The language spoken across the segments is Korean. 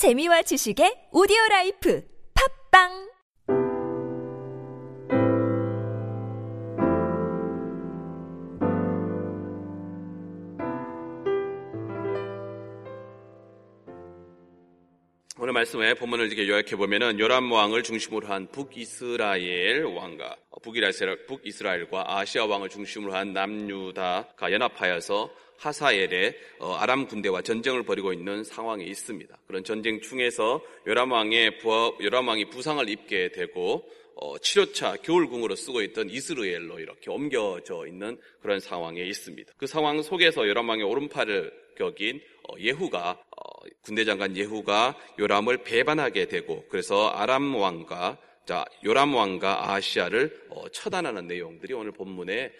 재미와 지식의 오디오 라이프 팟빵! 오늘 말씀에 본문을 이렇게 요약해 보면은 요람 왕을 중심으로 한 북이스라엘 왕과 북이스라엘, 북이스라엘과 아하시야 왕을 중심으로 한 남유다가 연합하여서 하사엘의 어, 아람 군대와 전쟁을 벌이고 있는 상황에 있습니다. 그런 전쟁 중에서 요람 왕의 요람 왕이 부상을 입게 되고 어, 치료차 겨울궁으로 쓰고 있던 이스라엘로 이렇게 옮겨져 있는 그런 상황에 있습니다. 그 상황 속에서 요람 왕의 오른팔을 격인 어, 예후가 어, 군대 장관 예후가 요람을 배반하게 되고 그래서 아람 왕과 자 요람 왕과 아시아를 어, 처단하는 내용들이 오늘 본문의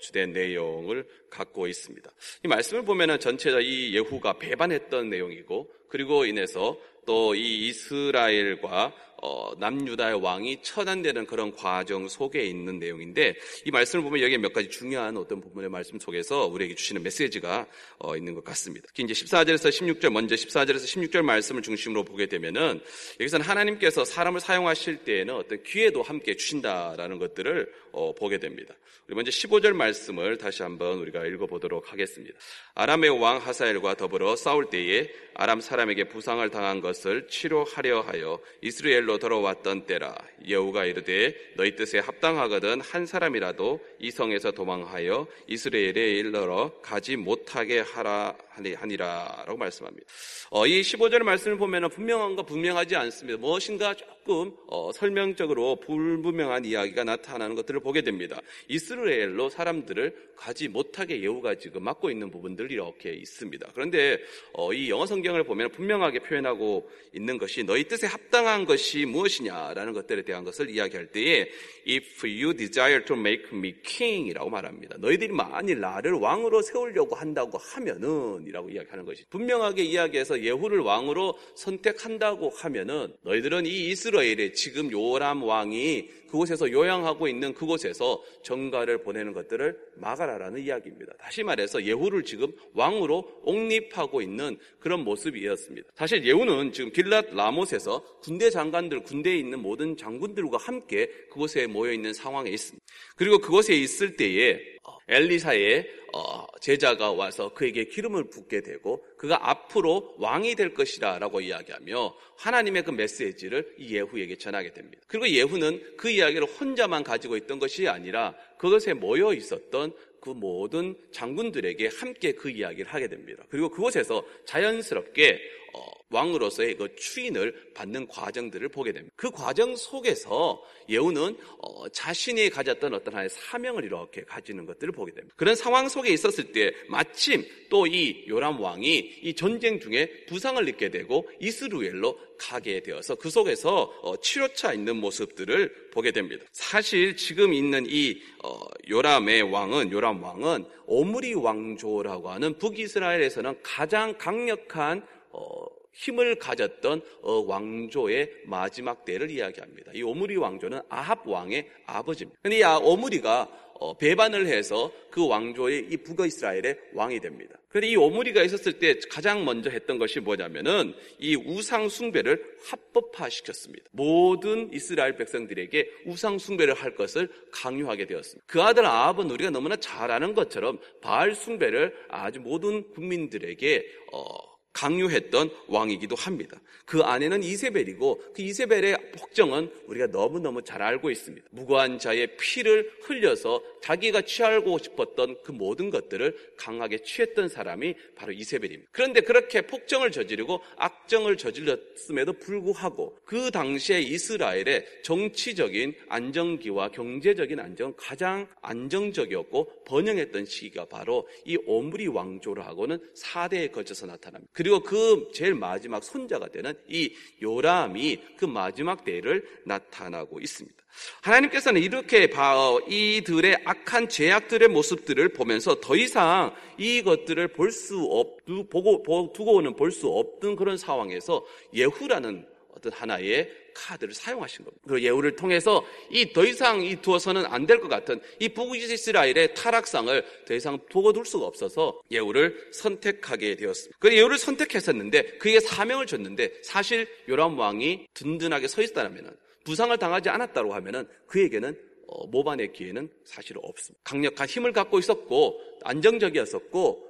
주된 내용을 갖고 있습니다. 이 말씀을 보면은 전체적 이 예후가 배반했던 내용이고 그리고 인해서 또 이 이스라엘과 어, 남유다의 왕이 처단되는 그런 과정 속에 있는 내용인데 이 말씀을 보면 여기에 몇 가지 중요한 어떤 부분의 말씀 속에서 우리에게 주시는 메시지가 어, 있는 것 같습니다. 특히 이제 14절에서 16절 먼저 14절에서 16절 말씀을 중심으로 보게 되면은 여기서는 하나님께서 사람을 사용하실 때에는 어떤 기회도 함께 주신다라는 것들을 어, 보게 됩니다. 먼저 15절 말씀을 다시 한번 우리가 읽어보도록 하겠습니다. 아람의 왕 하사엘과 더불어 싸울 때에 아람 사람에게 부상을 당한 것을 치료하려 하여 이스라엘로 돌아왔던 때라 여우가 이르되 너희 뜻에 합당하거든 한 사람이라도 이 성에서 도망하여 이스라엘에 일러러 가지 못하게 하라 하니라라고 말씀합니다. 어, 이 15절 말씀을 보면 분명한 거 분명하지 않습니다. 무엇인가 조금 어, 설명적으로 불분명한 이야기가 나타나는 것들을 보게 됩니다. 이스라엘로 사람들을 가지 못하게 예후가 지금 막고 있는 부분들이 이렇게 있습니다. 그런데 어, 이 영어 성경을 보면 분명하게 표현하고 있는 것이 너희 뜻에 합당한 것이 무엇이냐라는 것들에 대한 것을 이야기할 때에 if you desire to make me king이라고 말합니다. 너희들이 만일 나를 왕으로 세우려고 한다고 하면은 이라고 이야기하는 것이 분명하게 이야기해서 예후를 왕으로 선택한다고 하면은 너희들은 이 이스라엘 에 지금 요람 왕이 그곳에서 요양하고 있는 그곳에서 정가를 보내는 것들을 막아라라는 이야기입니다. 다시 말해서 예후를 지금 왕으로 옹립하고 있는 그런 모습이었습니다. 사실 예후는 지금 길랏 라못에서 군대 장관들, 군대에 있는 모든 장군들과 함께 그곳에 모여 있는 상황에 있습니다. 그리고 그곳에 있을 때에 엘리사의 어, 제자가 와서 그에게 기름을 붓게 되고 그가 앞으로 왕이 될 것이라라고 이야기하며 하나님의 그 메시지를 이 예후에게 전하게 됩니다. 그리고 예후는 그 이야기를 혼자만 가지고 있던 것이 아니라 그것에 모여 있었던 그 모든 장군들에게 함께 그 이야기를 하게 됩니다. 그리고 그곳에서 자연스럽게 어, 왕으로서의 그 추인을 받는 과정들을 보게 됩니다. 그 과정 속에서 예후는 어, 자신이 가졌던 어떤 하나의 사명을 이렇게 가지는 것들을 보게 됩니다. 그런 상황 속에 있었을 때 마침 또 이 요람 왕이 이 전쟁 중에 부상을 입게 되고 이스루엘로 가게 되어서 그 속에서 어, 치료차 있는 모습들을 보게 됩니다. 사실 지금 있는 이 어, 요람의 왕은 요람 왕은 오므리 왕조라고 하는 북이스라엘에서는 가장 강력한 어, 힘을 가졌던 어, 왕조의 마지막 때를 이야기합니다. 이 오므리 왕조는 아합 왕의 아버지입니다. 근데 이 아, 오므리가 어, 배반을 해서 그 왕조의 이 북이스라엘의 왕이 됩니다. 그런데 이 오므리가 있었을 때 가장 먼저 했던 것이 뭐냐면은 이 우상 숭배를 합법화 시켰습니다. 모든 이스라엘 백성들에게 우상 숭배를 할 것을 강요하게 되었습니다. 그 아들 아합은 우리가 너무나 잘 아는 것처럼 바알 숭배를 아주 모든 국민들에게 어, 강요했던 왕이기도 합니다. 그 아내는 이세벨이고 그 이세벨의 폭정은 우리가 너무너무 잘 알고 있습니다. 무고한 자의 피를 흘려서 자기가 취하고 싶었던 그 모든 것들을 강하게 취했던 사람이 바로 이세벨입니다. 그런데 그렇게 폭정을 저지르고 악정을 저질렀음에도 불구하고 그 당시에 이스라엘의 정치적인 안정기와 경제적인 안정은 가장 안정적이었고 번영했던 시기가 바로 이 오므리 왕조라고는 4대에 걸쳐서 나타납니다. 그리고 그 제일 마지막 손자가 되는 이 요람이 그 마지막 때를 나타나고 있습니다. 하나님께서는 이렇게 어, 이들의 악한 죄악들의 모습들을 보면서 더 이상 이것들을 볼 수 없, 보고, 두고는 볼 수 없던 그런 상황에서 예후라는 어떤 하나의 카드를 사용하신 겁니다. 그 예우를 통해서 이 더 이상 이 두어서는 안 될 것 같은 이 북이스라엘의 타락상을 더 이상 두고 둘 수가 없어서 예우를 선택하게 되었습니다. 그 예우를 선택했었는데 그에게 사명을 줬는데 사실 요람 왕이 든든하게 서 있다면 부상을 당하지 않았다고 하면은 그에게는 어, 모반의 기회는 사실 없습니다. 강력한 힘을 갖고 있었고 안정적이었었고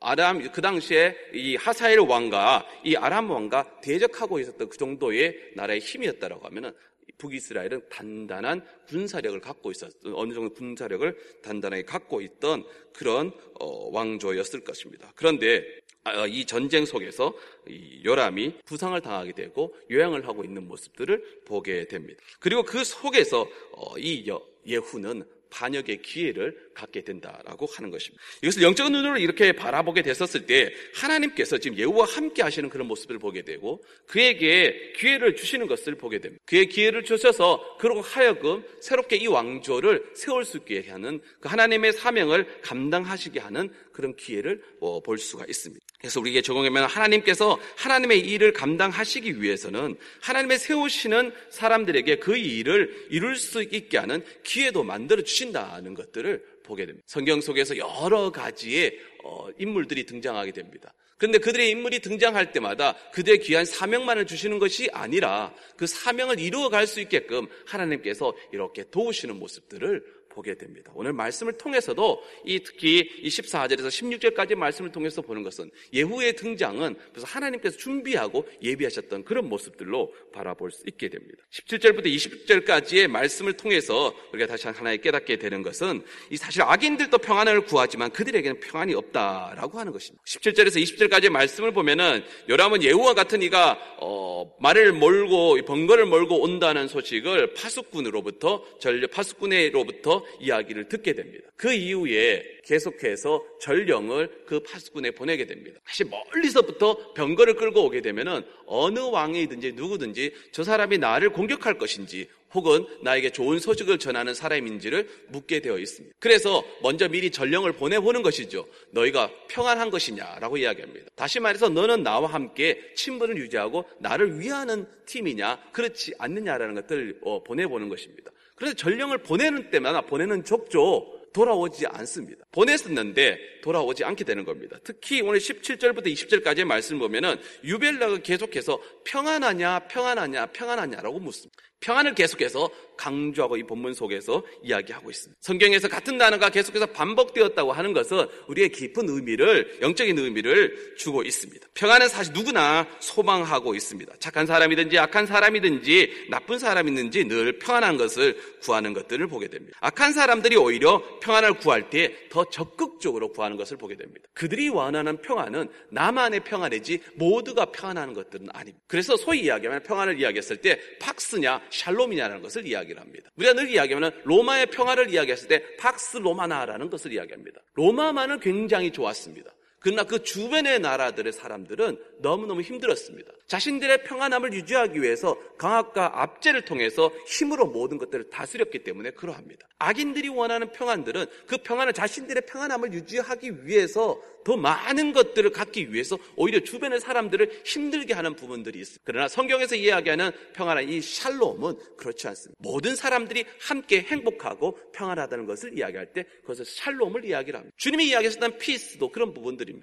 아람 그 당시에 이 하사엘 왕과 이 아람 왕과 대적하고 있었던 그 정도의 나라의 힘이었다라고 하면은 북이스라엘은 단단한 군사력을 갖고 있었던 어느 정도 군사력을 단단하게 갖고 있던 그런 어, 왕조였을 것입니다. 그런데 아, 이 전쟁 속에서 이 요람이 부상을 당하게 되고 요양을 하고 있는 모습들을 보게 됩니다. 그리고 그 속에서 어, 이 예후는 반역의 기회를 갖게 된다라고 하는 것입니다. 이것을 영적 눈으로 이렇게 바라보게 됐었을 때 하나님께서 지금 예후와 함께 하시는 그런 모습을 보게 되고 그에게 기회를 주시는 것을 보게 됩니다. 그의 기회를 주셔서 그러고 하여금 새롭게 이 왕조를 세울 수 있게 하는 그 하나님의 사명을 감당하시게 하는 그런 기회를 어, 볼 수가 있습니다. 그래서 우리에게 적용하면 하나님께서 하나님의 일을 감당하시기 위해서는 하나님의 세우시는 사람들에게 그 일을 이룰 수 있게 하는 기회도 만들어 주신다는 것들을 보게 됩니다. 성경 속에서 여러 가지의 어, 인물들이 등장하게 됩니다. 그런데 그들의 인물이 등장할 때마다 그들의 귀한 사명만을 주시는 것이 아니라 그 사명을 이루어 갈 수 있게끔 하나님께서 이렇게 도우시는 모습들을 보게 됩니다. 오늘 말씀을 통해서도 이 특히 이 14절에서 16절까지 말씀을 통해서 보는 것은 예후의 등장은 그래서 하나님께서 준비하고 예비하셨던 그런 모습들로 바라볼 수 있게 됩니다. 17절부터 20절까지의 말씀을 통해서 우리가 다시 하나의 깨닫게 되는 것은 이 사실 악인들도 평안을 구하지만 그들에게는 평안이 없다라고 하는 것입니다. 17절에서 20절까지의 말씀을 보면은 요람은 예후와 같은 이가 어, 말을 몰고 번거를 몰고 온다는 소식을 파수꾼으로부터 전력 파수꾼으로부터 이야기를 듣게 됩니다. 그 이후에 계속해서 전령을 그 파수꾼에 보내게 됩니다. 다시 멀리서부터 병거를 끌고 오게 되면은 어느 왕이든지 누구든지 저 사람이 나를 공격할 것인지 혹은 나에게 좋은 소식을 전하는 사람인지를 묻게 되어 있습니다. 그래서 먼저 미리 전령을 보내보는 것이죠. 너희가 평안한 것이냐라고 이야기합니다. 다시 말해서 너는 나와 함께 친분을 유지하고 나를 위하는 팀이냐 그렇지 않느냐라는 것들을 어, 보내보는 것입니다. 그래서 전령을 보내는 때마다 보내는 족족 돌아오지 않습니다. 보냈었는데 돌아오지 않게 되는 겁니다. 특히 오늘 17절부터 20절까지의 말씀을 보면은 유벨라가 계속해서 평안하냐, 평안하냐, 평안하냐라고 묻습니다. 평안을 계속해서 강조하고 이 본문 속에서 이야기하고 있습니다. 성경에서 같은 단어가 계속해서 반복되었다고 하는 것은 우리의 깊은 의미를, 영적인 의미를 주고 있습니다. 평안은 사실 누구나 소망하고 있습니다. 착한 사람이든지 악한 사람이든지 나쁜 사람이든지 늘 평안한 것을 구하는 것들을 보게 됩니다. 악한 사람들이 오히려 평안을 구할 때 더 적극적으로 구하는 것을 보게 됩니다. 그들이 원하는 평안은 나만의 평안이지 모두가 평안하는 것들은 아닙니다. 그래서 소위 이야기하면 평안을 이야기했을 때 팍스냐 샬롬이냐라는 것을 이야기 를 합니다. 우리가 늘 이야기하면 로마의 평화를 이야기했을 때 팍스 로마나라는 것을 이야기합니다. 로마만은 굉장히 좋았습니다. 그러나 그 주변의 나라들의 사람들은 너무너무 힘들었습니다. 자신들의 평안함을 유지하기 위해서 강압과 압제를 통해서 힘으로 모든 것들을 다스렸기 때문에 그러합니다. 악인들이 원하는 평안들은 그 평안을 자신들의 평안함을 유지하기 위해서 더 많은 것들을 갖기 위해서 오히려 주변의 사람들을 힘들게 하는 부분들이 있습니다. 그러나 성경에서 이야기하는 평안한 이 샬롬은 그렇지 않습니다. 모든 사람들이 함께 행복하고 평안하다는 것을 이야기할 때 그것을 샬롬을 이야기를 합니다. 주님이 이야기하셨던 피스도 그런 부분들입니다.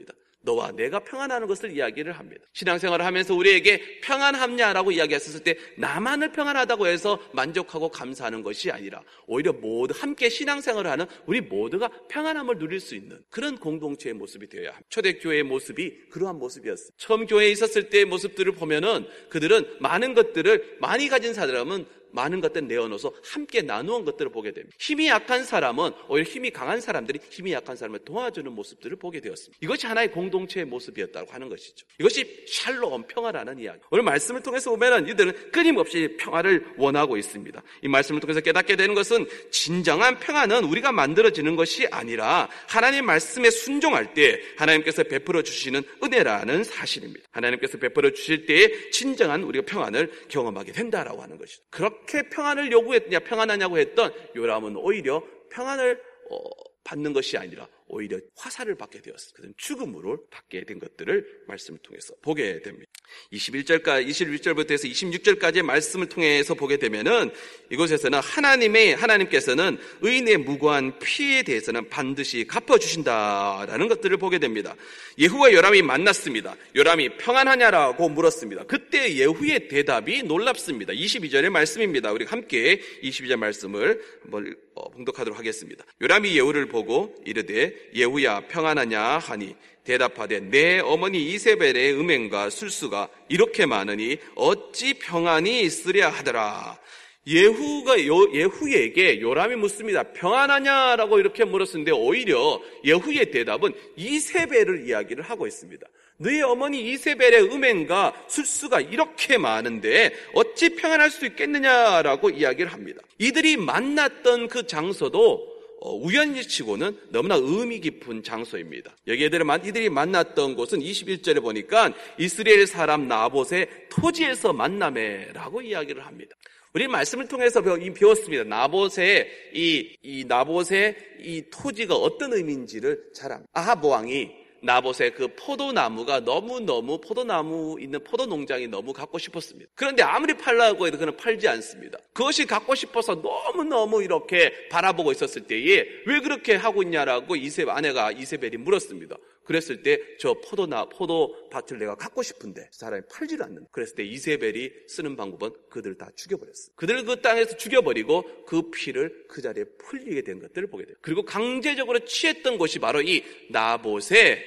너와 내가 평안하는 것을 이야기를 합니다. 신앙생활을 하면서 우리에게 평안함냐라고 이야기했을 때 나만을 평안하다고 해서 만족하고 감사하는 것이 아니라 오히려 모두 함께 신앙생활을 하는 우리 모두가 평안함을 누릴 수 있는 그런 공동체의 모습이 되어야 합니다. 초대교회의 모습이 그러한 모습이었어요. 처음 교회에 있었을 때의 모습들을 보면은 그들은 많은 것들을 많이 가진 사람은 많은 것들 내어놓아서 함께 나누은 것들을 보게 됩니다. 힘이 약한 사람은 오히려 힘이 강한 사람들이 힘이 약한 사람을 도와주는 모습들을 보게 되었습니다. 이것이 하나의 공동체의 모습이었다고 하는 것이죠. 이것이 샬롬 평화라는 이야기. 오늘 말씀을 통해서 보면은 이들은 끊임없이 평화를 원하고 있습니다. 이 말씀을 통해서 깨닫게 되는 것은 진정한 평화는 우리가 만들어지는 것이 아니라 하나님 말씀에 순종할 때 하나님께서 베풀어 주시는 은혜라는 사실입니다. 하나님께서 베풀어 주실 때에 진정한 우리가 평안을 경험하게 된다라고 하는 것이죠. 그렇 게 그렇게 평안을 요구했냐, 평안하냐고 했던 요람은 오히려 평안을 어, 받는 것이 아니라 오히려 화살을 받게. 그는 죽음으로 받게 된 것들을 말씀을 통해서 보게 됩니다. 21절까 21절부터 해서 26절까지의 말씀을 통해서 보게 되면은 이곳에서는 하나님의 하나님께서는 의인의 무고한 피에 대해서는 반드시 갚아 주신다라는 것들을 보게 됩니다. 예후와 요람이 만났습니다. 요람이 평안하냐라고 물었습니다. 그때 예후의 대답이 놀랍습니다. 22절의 말씀입니다. 우리 함께 22절 말씀을 한번 어, 봉독하도록 하겠습니다. 요람이 예후를 보고 이르되 예후야 평안하냐 하니 대답하되 내 어머니 이세벨의 음행과 술수가 이렇게 많으니 어찌 평안이 있으랴 하더라. 예후가 요, 예후에게 요람이 묻습니다. 평안하냐라고 이렇게 물었는데 오히려 예후의 대답은 이세벨을 이야기를 하고 있습니다. 너희 어머니 이세벨의 음행과 술수가 이렇게 많은데 어찌 평안할 수 있겠느냐라고 이야기를 합니다. 이들이 만났던 그 장소도 어, 우연히 치고는 너무나 의미 깊은 장소입니다. 여기 이들이 만났던 곳은 21절에 보니까 이스라엘 사람 나봇의 토지에서 만남에라고 이야기를 합니다. 우리 말씀을 통해서 배웠습니다. 나봇의 이, 이 나봇의 이 토지가 어떤 의미인지를 잘 압니다. 아합 왕이 나봇의 그 포도나무가 너무너무 포도나무 있는 포도 농장이 너무 갖고 싶었습니다. 그런데 아무리 팔라고 해도 그는 팔지 않습니다. 그것이 갖고 싶어서 너무너무 이렇게 바라보고 있었을 때에 왜 그렇게 하고 있냐라고 이세 아내가 이세벨이 물었습니다. 그랬을 때 저 포도나 포도밭을 내가 갖고 싶은데 사람이 팔지를 않는. 그랬을 때 이세벨이 쓰는 방법은 그들 다 죽여버렸어요. 그들 그 땅에서 죽여버리고 그 피를 그 자리에 풀리게 된 것들을 보게 돼요. 그리고 강제적으로 취했던 곳이 바로 이 나봇의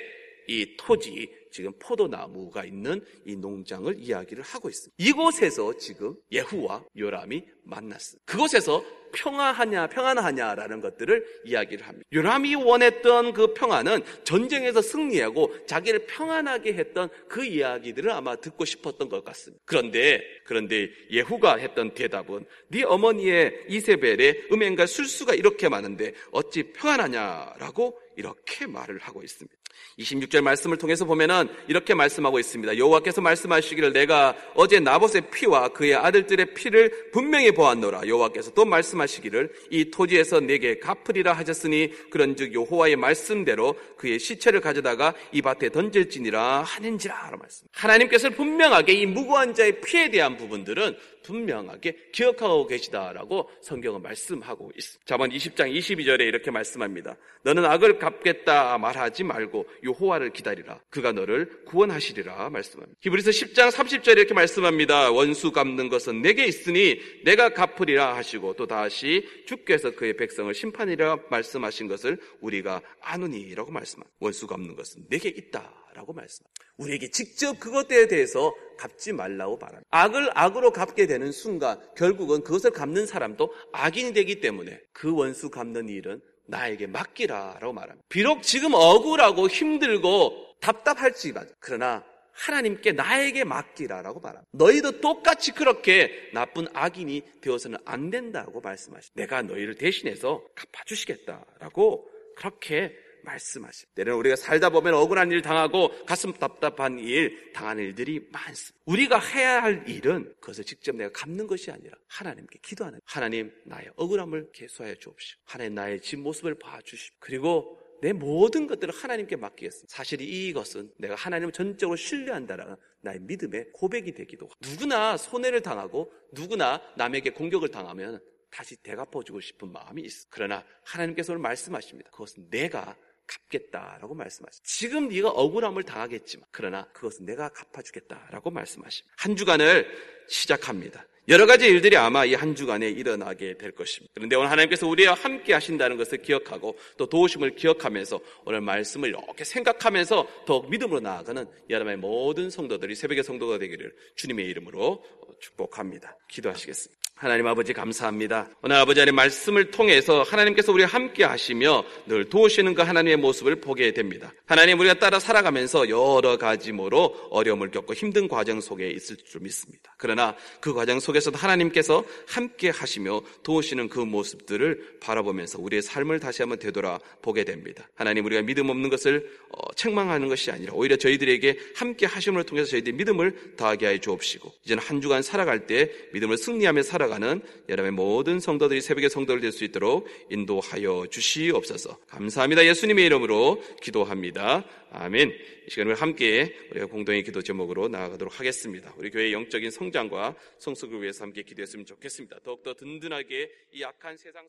이 토지, 지금 포도나무가 있는 이 농장을 이야기를 하고 있습니다. 이곳에서 지금 예후와 요람이 만났습니다. 그곳에서 평화하냐, 평안하냐라는 것들을 이야기를 합니다. 요람이 원했던 그 평안은 전쟁에서 승리하고 자기를 평안하게 했던 그 이야기들을 아마 듣고 싶었던 것 같습니다. 그런데, 그런데 예후가 했던 대답은 네 어머니의 이세벨의 음행과 술수가 이렇게 많은데 어찌 평안하냐라고 이렇게 말을 하고 있습니다. 26절 말씀을 통해서 보면은 이렇게 말씀하고 있습니다. 여호와께서 말씀하시기를 내가 어제 나봇의 피와 그의 아들들의 피를 분명히 보았노라. 여호와께서 또 말씀하시기를 이 토지에서 내게 갚으리라 하셨으니 그런즉 여호와의 말씀대로 그의 시체를 가져다가 이 밭에 던질지니라 하는지라 말씀. 하나님께서 분명하게 이 무고한 자의 피에 대한 부분들은 분명하게 기억하고 계시다라고 성경은 말씀하고 있습니다. 자번 20장 22절에 이렇게 말씀합니다. 너는 악을 갚겠다 말하지 말고 여호와를 기다리라. 그가 너를 구원하시리라 말씀합니다. 히브리서 10장 30절에 이렇게 말씀합니다. 원수 갚는 것은 내게 있으니 내가 갚으리라 하시고 또 다시 주께서 그의 백성을 심판이라 말씀하신 것을 우리가 아느니라고 말씀합니다. 원수 갚는 것은 내게 있다. 라고 말씀합니다. 우리에게 직접 그것에 대해서 갚지 말라고 말합니다. 악을 악으로 갚게 되는 순간 결국은 그것을 갚는 사람도 악인이 되기 때문에 그 원수 갚는 일은 나에게 맡기라라고 말합니다. 비록 지금 억울하고 힘들고 답답할지만 그러나 하나님께 나에게 맡기라라고 말합니다. 너희도 똑같이 그렇게 나쁜 악인이 되어서는 안 된다고 말씀하십니다. 내가 너희를 대신해서 갚아주시겠다라고 그렇게 말씀하십니다. 때로는 우리가 살다 보면 억울한 일 당하고 가슴 답답한 일 당하는 일들이 많습니다. 우리가 해야 할 일은 그것을 직접 내가 갚는 것이 아니라 하나님께 기도하는 하나님 나의 억울함을 개수하여 주옵시고 하나님 나의 진 모습을 봐주십시오. 그리고 내 모든 것들을 하나님께 맡기겠습니다. 사실 이것은 내가 하나님을 전적으로 신뢰한다라는 나의 믿음의 고백이 되기도 하고 누구나 손해를 당하고 누구나 남에게 공격을 당하면 다시 대갚아주고 싶은 마음이 있어. 그러나 하나님께서 오늘 말씀하십니다. 그것은 내가 갚겠다라고 말씀하십니다. 지금 네가 억울함을 당하겠지만 그러나 그것은 내가 갚아주겠다라고 말씀하십니다. 한 주간을 시작합니다. 여러 가지 일들이 아마 이 한 주간에 일어나게 될 것입니다. 그런데 오늘 하나님께서 우리와 함께 하신다는 것을 기억하고 또 도우심을 기억하면서 오늘 말씀을 이렇게 생각하면서 더욱 믿음으로 나아가는 여러분의 모든 성도들이 새벽의 성도가 되기를 주님의 이름으로 축복합니다. 기도하시겠습니다. 하나님 아버지 감사합니다. 오늘 아버지 하나님 말씀을 통해서 하나님께서 우리와 함께 하시며 늘 도우시는 그 하나님의 모습을 보게 됩니다. 하나님 우리가 따라 살아가면서 여러 가지모로 어려움을 겪고 힘든 과정 속에 있을 줄 믿습니다. 그러나 그 과정 속에서도 하나님께서 함께 하시며 도우시는 그 모습들을 바라보면서 우리의 삶을 다시 한번 되돌아 보게 됩니다. 하나님 우리가 믿음 없는 것을 어, 책망하는 것이 아니라 오히려 저희들에게 함께 하심을 통해서 저희들의 믿음을 더하게 하여 주옵시고 이제는 한 주간 살아갈 때 믿음을 승리하며 살아 살아가는 여러분의 모든 성도들이 새벽의 성도를 될 수 있도록 인도하여 주시옵소서. 감사합니다. 예수님의 이름으로 기도합니다. 아멘. 이 시간에 함께 우리가 공동의 기도 제목으로 나아가도록 하겠습니다. 우리 교회의 영적인 성장과 성숙을 위해서 함께 기도했으면 좋겠습니다. 더욱더 든든하게 이 약한 세상